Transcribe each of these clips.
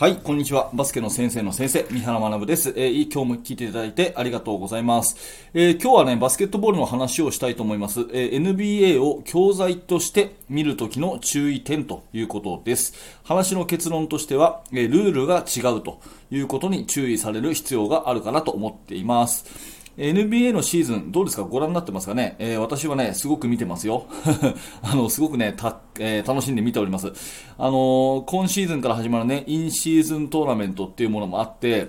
はい、こんにちは。バスケの先生の先生、三原学です。えー、今日も聞いていただいてありがとうございます。えー、今日はね、バスケットボールの話をしたいと思います。えー、NBA を教材として見るときの注意点ということです。話の結論としては、えルールが違うということに注意される必要があるかなと思っています。NBA のシーズン、どうですか？ご覧になってますかね、えー、私はね、すごく見てますよ。あの、すごくね、た、えー、楽しんで見ております。あのー、今シーズンから始まるね、インシーズントーナメントっていうものもあって、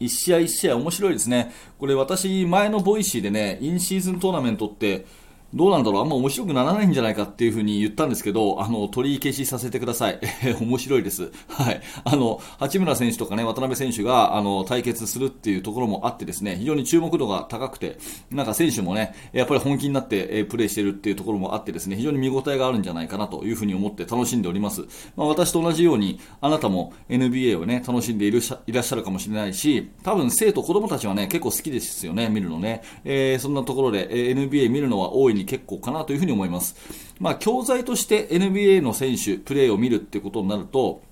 1試合1試合面白いですね。これ私、前の Voicy でね、インシーズントーナメントって、どうなんだろう？あんま面白くならないんじゃないかっていうふうに言ったんですけど、あの、取り消しさせてください。面白いです。はい。あの、八村選手とかね、渡辺選手が、あの、対決するっていうところもあってですね、非常に注目度が高くて、なんか選手もね、やっぱり本気になって、えプレーしてるっていうところもあってですね、非常に見応えがあるんじゃないかなというふうに思って楽しんでおります。まあ、私と同じように、あなたも NBA をね、楽しんでいるいらっしゃるかもしれないし、多分生徒、子供たちはね、結構好きですよね、見るのね。えー、そんなところで、え、NBA 見るのは大いに結構かなというふうに思います。まあ、教材として NBA の選手、プレーを見るってことになると、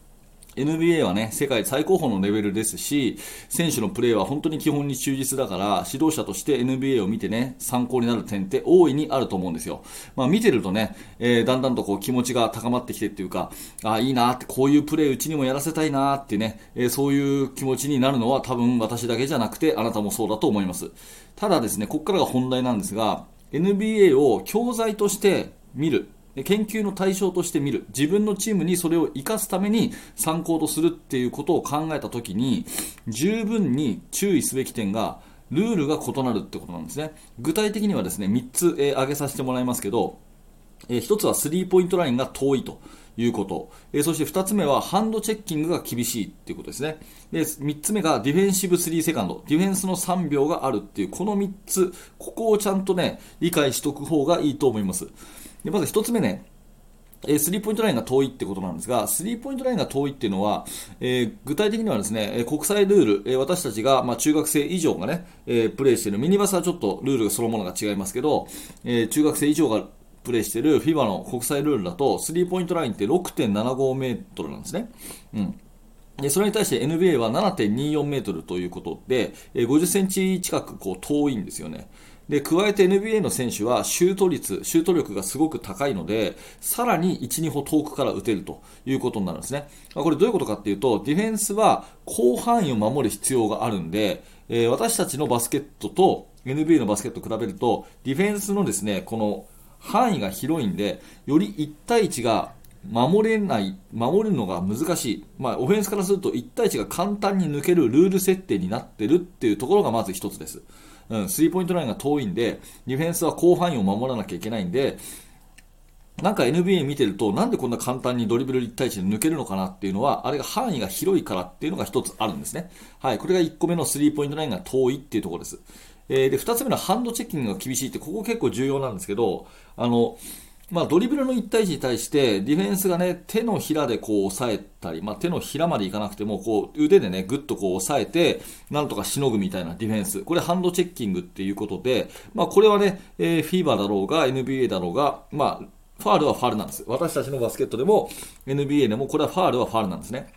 NBA はね、世界最高峰のレベルですし、選手のプレーは本当に基本に忠実だから、指導者として NBA を見てね、参考になる点って大いにあると思うんですよ。まあ見てるとね、えー、だんだんとこう気持ちが高まってきてっていうか、あ、いいなって、こういうプレーうちにもやらせたいなってね、えー、そういう気持ちになるのは多分私だけじゃなくて、あなたもそうだと思います。ただですね、ここからが本題なんですが、NBA を教材として見る。研究の対象として見る。自分のチームにそれを生かすために参考とするっていうことを考えた時に十分に注意すべき点がルールが異なるってことなんですね。具体的にはですね3つ、えー、挙げさせてもらいますけど、え、1つはスリーポイントラインが遠いと。いうこと。えー、そして2つ目はハンドチェッキングが厳しいっていうことですね。で、3つ目がディフェンシブ3セカンド。ディフェンスの3秒があるっていう、この3つ、ここをちゃんとね、理解しとく方がいいと思います。で、まず1つ目ね、えスリーポイントラインが遠いってことなんですが、スリーポイントラインが遠いっていうのは、えー、具体的にはですね、国際ルール、え、私たちが、まあ、中学生以上がね、えー、プレーしている、ミニバスはちょっとルールがそのものが違いますけど、え中学生以上がプレーしてる FIBA の国際ルールだと、スリーポイントラインって6.75メートルなんですね。うん。で、それに対して NBA は7.24メートルということで、50センチ近くこう遠いんですよね。で、加えて NBA の選手はシュート率、シュート力がすごく高いので、さらに1、2歩遠くから打てるということになるんですね。これどういうことかっていうと、ディフェンスは広範囲を守る必要があるんで、え、私たちのバスケットと NBA のバスケットを比べると、ディフェンスのですね、この範囲が広いんで、より1対1が守れない、守るのが難しい。まあ、オフェンスからすると1対1が簡単に抜けるルール設定になってるっていうところがまず一つです。うん、スリーポイントラインが遠いんで、ディフェンスは広範囲を守らなきゃいけないんで、なんか NBA 見てると、なんでこんな簡単にドリブル1対1で抜けるのかなっていうのは、あれが範囲が広いからっていうのが一つあるんですね。はい、これが1個目のスリーポイントラインが遠いっていうところです。えー、で、2つ目のハンドチェッキングが厳しいって、ここ結構重要なんですけど、あの、まあ、ドリブルの1対1に対して、ディフェンスがね、手のひらでこう押さえたり、まあ、手のひらまでいかなくても、こう、腕でね、ぐっとこう押さえて、なんとかしのぐみたいなディフェンス。これハンドチェッキングっていうことで、まあ、これはね、えー、フィーバーだろうが、NBA だろうが、まあ、ファールはファールなんです。私たちのバスケットでも、NBA でも、これはファールはファールなんですね。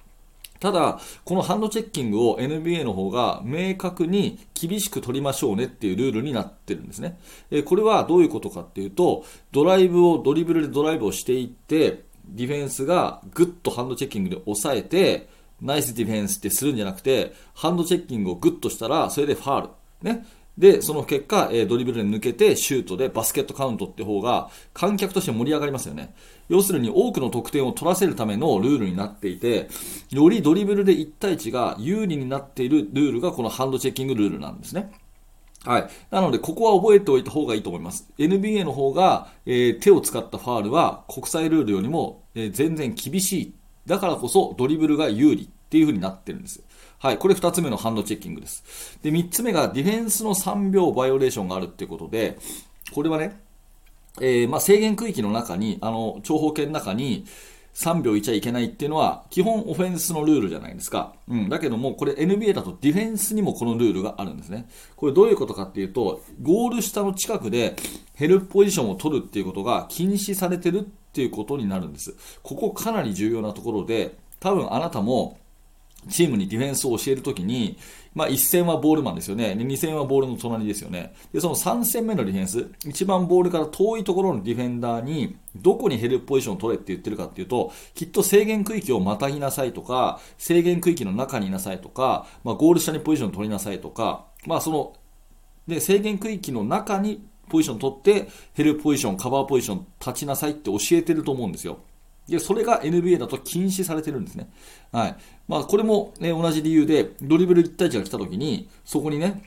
ただ、このハンドチェッキングを NBA の方が明確に厳しく取りましょうねっていうルールになってるんですね。えこれはどういうことかっていうと、ドライブを、ドリブルでドライブをしていって、ディフェンスがぐっとハンドチェッキングで抑えて、ナイスディフェンスってするんじゃなくて、ハンドチェッキングをぐっとしたら、それでファール。ね。で、その結果、えドリブルで抜けてシュートでバスケットカウントって方が観客として盛り上がりますよね。要するに多くの得点を取らせるためのルールになっていて、よりドリブルで1対1が有利になっているルールがこのハンドチェッキングルールなんですね。はい。なので、ここは覚えておいた方がいいと思います。NBA の方が、えー、手を使ったファールは国際ルールよりも、えー、全然厳しい。だからこそドリブルが有利っていう風になってるんです。はい、これ2つ目のハンドチェッキングです。で、3つ目がディフェンスの3秒バイオレーションがあるっていうことで、これはね、えー、まあ、制限区域の中に、あの、長方形の中に、3秒いちゃいけないっていうのは、基本オフェンスのルールじゃないですか。うん。だけども、これ NBA だとディフェンスにもこのルールがあるんですね。これどういうことかっていうと、ゴール下の近くでヘルプポジションを取るっていうことが禁止されてるっていうことになるんです。ここかなり重要なところで、多分あなたもチームにディフェンスを教えるときに、まあ、1戦はボールマンですよね。2戦はボールの隣ですよね。で、その3戦目のディフェンス、一番ボールから遠いところのディフェンダーに、どこにヘルプポジションを取れって言ってるかっていうと、きっと制限区域をまたぎなさいとか、制限区域の中にいなさいとか、まあ、ゴール下にポジションを取りなさいとか、まあ、その、で、制限区域の中にポジションを取って、ヘルプポジション、カバーポジション立ちなさいって教えてると思うんですよ。で、それが NBA だと禁止されてるんですね。はい。まあ、これも、ね、同じ理由で、ドリブル1対1が来た時に、そこにね、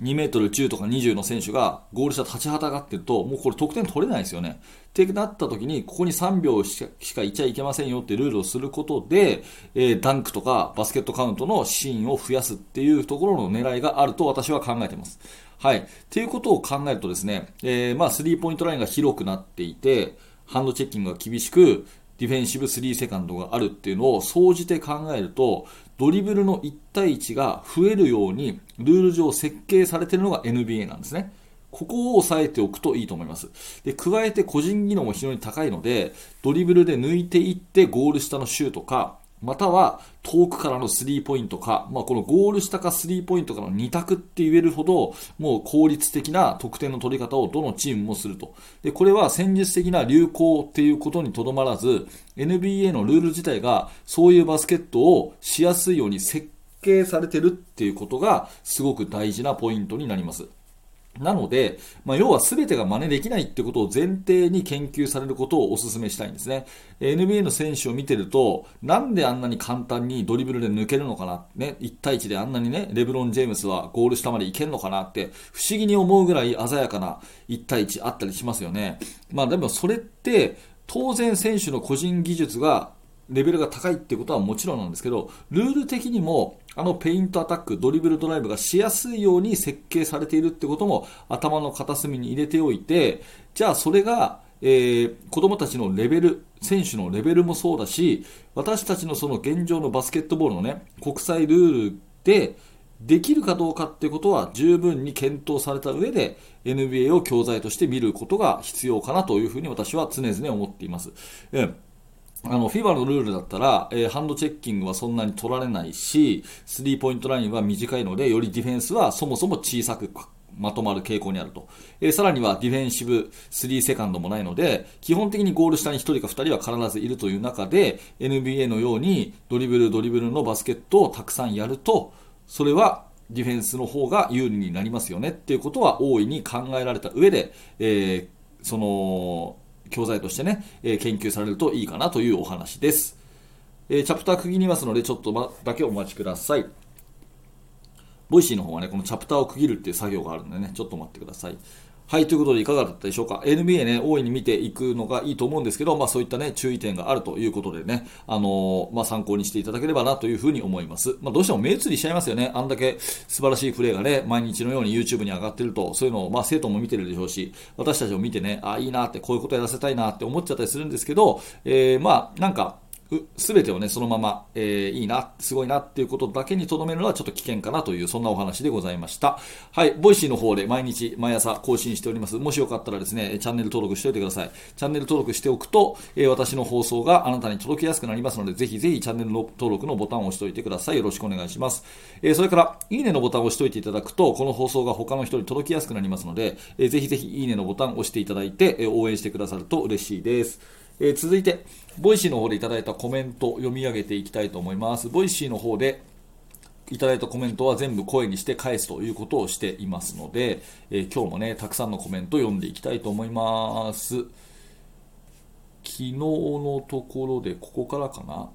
2メートル10とか20の選手がゴール下立ちはだかってると、もうこれ得点取れないですよね。ってなった時に、ここに3秒しかいちゃいけませんよってルールをすることで、えー、ダンクとかバスケットカウントのシーンを増やすっていうところの狙いがあると私は考えてます。はい。っていうことを考えるとですね、えー、まあ、スリーポイントラインが広くなっていて、ハンドチェッキングが厳しく、ディフェンシブ3セカンドがあるっていうのを総じて考えると、ドリブルの1対1が増えるように、ルール上設計されているのが NBA なんですね。ここを押さえておくといいと思います。で、加えて個人技能も非常に高いので、ドリブルで抜いていってゴール下のシュートか、または遠くからのスリーポイントか、まあ、このゴール下かスリーポイントかの2択って言えるほど、もう効率的な得点の取り方をどのチームもすると。で、これは戦術的な流行っていうことにとどまらず、NBA のルール自体がそういうバスケットをしやすいように設計されてるっていうことがすごく大事なポイントになります。なので、まあ、要は全てが真似できないってことを前提に研究されることをお勧めしたいんですね。NBA の選手を見てると、なんであんなに簡単にドリブルで抜けるのかな、ね、1対1であんなにね、レブロン・ジェームスはゴール下まで行けるのかなって不思議に思うぐらい鮮やかな1対1あったりしますよね。まあでもそれって当然選手の個人技術がレベルが高いってことはもちろんなんですけど、ルール的にも、あのペイントアタック、ドリブルドライブがしやすいように設計されているってことも頭の片隅に入れておいて、じゃあそれが、えー、子供たちのレベル、選手のレベルもそうだし、私たちのその現状のバスケットボールのね、国際ルールで、できるかどうかってことは十分に検討された上で NBA を教材として見ることが必要かなというふうに私は常々思っています。うんあの、FIBA のルールだったら、えー、ハンドチェッキングはそんなに取られないし、スリーポイントラインは短いので、よりディフェンスはそもそも小さくまとまる傾向にあると。えー、さらにはディフェンシブ3セカンドもないので、基本的にゴール下に1人か2人は必ずいるという中で、NBA のようにドリブルドリブルのバスケットをたくさんやると、それはディフェンスの方が有利になりますよねっていうことは大いに考えられた上で、えー、その、教材としてね、え研究されるといいかなというお話です。えチャプター区切りますので、ちょっと、ま、だけお待ちください。 Voicy の方はね、このチャプターを区切るっていう作業があるんでね、ちょっと待ってください。はい、ということでいかがだったでしょうか？NBA ね、大いに見ていくのがいいと思うんですけど、まあそういったね、注意点があるということでね、あのー、まあ参考にしていただければなというふうに思います。まあどうしても目移りしちゃいますよね。あんだけ素晴らしいプレーがね、毎日のように YouTube に上がってると、そういうのを、まあ生徒も見てるでしょうし、私たちも見てね、ああ、いいなって、こういうことやらせたいなって思っちゃったりするんですけど、えー、まあなんか、すべてをね、そのまま、えー、いいな、すごいなっていうことだけに留めるのはちょっと危険かなという、そんなお話でございました。はい、 Voicyの方で毎日、毎朝更新しております。もしよかったらですね、チャンネル登録しておいてください。チャンネル登録しておくと、えー、私の放送があなたに届きやすくなりますので、ぜひぜひチャンネル登録のボタンを押しておいてください。よろしくお願いします。えー、それから、いいねのボタンを押しておいていただくと、この放送が他の人に届きやすくなりますので、えー、ぜひぜひいいねのボタンを押していただいて、え、応援してくださると嬉しいです。え、続いて、 Voicyの方でいただいたコメント読み上げていきたいと思います。 Voicyの方でいただいたコメントは全部声にして返すということをしていますので、えー、今日もね、たくさんのコメントを読んでいきたいと思います。昨日のところでここからかな？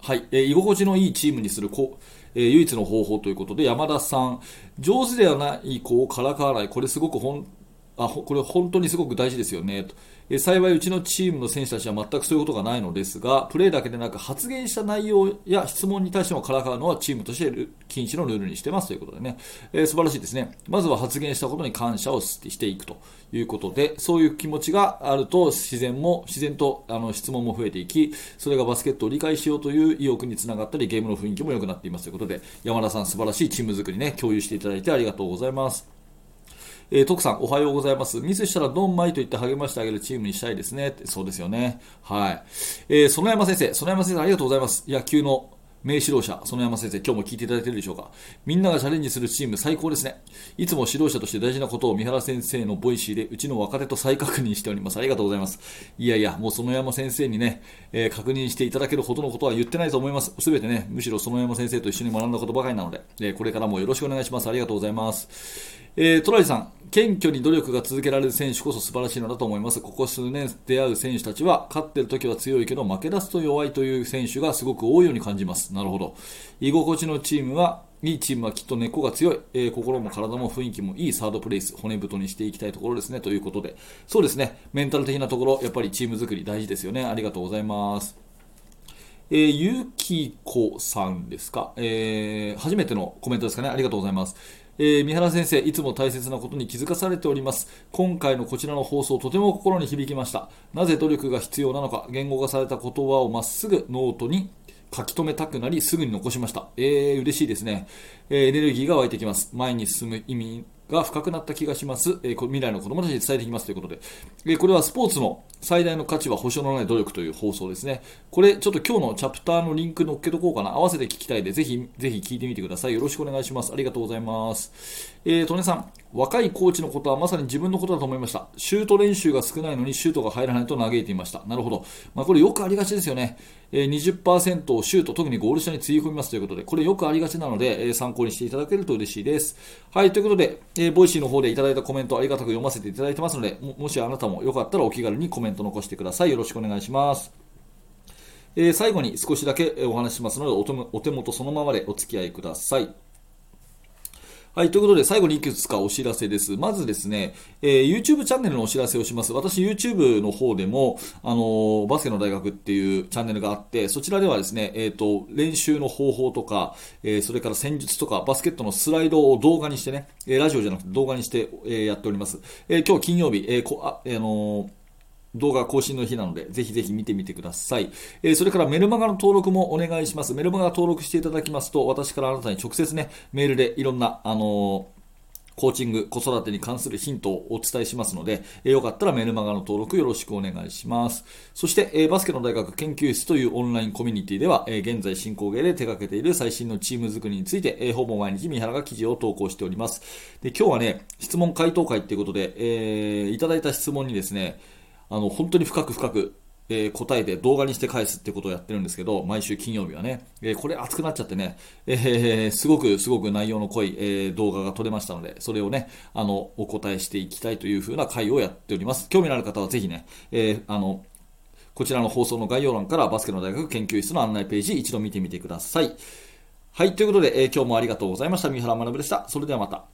はい、えー、居心地のいいチームにするこ、えー、唯一の方法ということで、山田さん、上手ではない子をからかわない、これすごく本あこれ本当にすごく大事ですよね。と、え幸いうちのチームの選手たちは全くそういうことがないのですがプレーだけでなく発言した内容や質問に対してもからかうのはチームとして禁止のルールにしてますということでね、えー、素晴らしいですね。まずは発言したことに感謝をしていくということでそういう気持ちがあると自然も自然とあの質問も増えていきそれがバスケットを理解しようという意欲につながったりゲームの雰囲気も良くなっていますということで山田さん素晴らしいチーム作りね共有していただいてありがとうございます。えー、徳さん、おはようございます。ミスしたらドンマイと言って励ましてあげるチームにしたいですね。そうですよね。はい。えー、園山先生、園山先生ありがとうございます。野球の名指導者、園山先生、今日も聞いていただいているでしょうか。みんながチャレンジするチーム最高ですね。いつも指導者として大事なことを三原先生の Voicy でうちの若手と再確認しております。ありがとうございます。いやいや、もう園山先生にね、えー、確認していただけるほどのことは言ってないと思います。すべてね、むしろ園山先生と一緒に学んだことばかりなので、えー、これからもよろしくお願いします。ありがとうございます。えー、トライさん、謙虚に努力が続けられる選手こそ素晴らしいのだと思います。ここ数年出会う選手たちは、勝ってる時は強いけど負け出すと弱いという選手がすごく多いように感じます。なるほど。居心地のチームは、いいチームはきっと根っこが強い、えー、心も体も雰囲気もいいサードプレイス、骨太にしていきたいところですね、ということで。そうですね、メンタル的なところ、やっぱりチーム作り大事ですよね。ありがとうございます。えー、ゆきこさんですか、えー、初めてのコメントですかね。ありがとうございます。えー、三原先生、いつも大切なことに気づかされております。今回のこちらの放送、とても心に響きました。なぜ努力が必要なのか、言語化された言葉をまっすぐノートに書き留めたくなり、すぐに残しました。えー、嬉しいですね。えー、エネルギーが湧いてきます。前に進む意味が深くなった気がします。えー、未来の子供たちに伝えていきますということで。えー、これはスポーツの最大の価値は保証のない努力という放送ですね。これ、ちょっと今日のチャプターのリンク載っけとこうかな。合わせて聞きたいで、ぜひ、ぜひ聞いてみてください。よろしくお願いします。ありがとうございます。えー、トネさん、若いコーチのことはまさに自分のことだと思いました。シュート練習が少ないのにシュートが入らないと嘆いていました。なるほど。まあ、これよくありがちですよね。20%をシュート、特にゴール下につぎ込みますということで、これよくありがちなので、参考にしていただけると嬉しいです。はい、ということで、えー、 Voicyの方でいただいたコメントありがたく読ませていただいてますので、ももしあなたもよかったらお気軽にコメント残してください。よろしくお願いします。えー、最後に少しだけお話しますのでお手元そのままでお付き合いください。はい。ということで、最後にいくつかお知らせです。まずですね、えー、YouTube チャンネルのお知らせをします。私、YouTube の方でも、あのー、バスケの大学っていうチャンネルがあって、そちらではですね、えっ、ー、と、練習の方法とか、えー、それから戦術とか、バスケットのスライドを動画にしてね、えー、ラジオじゃなくて動画にして、えー、やっております。えー、今日金曜日、えーこあ、あのー動画更新の日なので、ぜひぜひ見てみてください。えー、それからメルマガの登録もお願いします。メルマガ登録していただきますと、私からあなたに直接ね、メールでいろんな、あのーコーチング、子育てに関するヒントをお伝えしますので、えー、よかったらメルマガの登録よろしくお願いします。そして、えー、バスケの大学研究室というオンラインコミュニティでは、えー、現在進行形で手掛けている最新のチーム作りについて、えー、ほぼ毎日三原が記事を投稿しております。で、今日はね、質問回答会っていうことで、えー、いただいた質問にですね、あの、本当に深く深く、えー、答えて動画にして返すってことをやってるんですけど、毎週金曜日はね、えー、これ熱くなっちゃってね、えー、すごくすごく内容の濃い、え動画が撮れましたので、それをね、あの、お答えしていきたいという風な回をやっております。興味のある方はぜひね、えあの、こちらの放送の概要欄からバスケの大学研究室の案内ページ一度見てみてください。はい、ということで、え今日もありがとうございました。三原学でした。それではまた。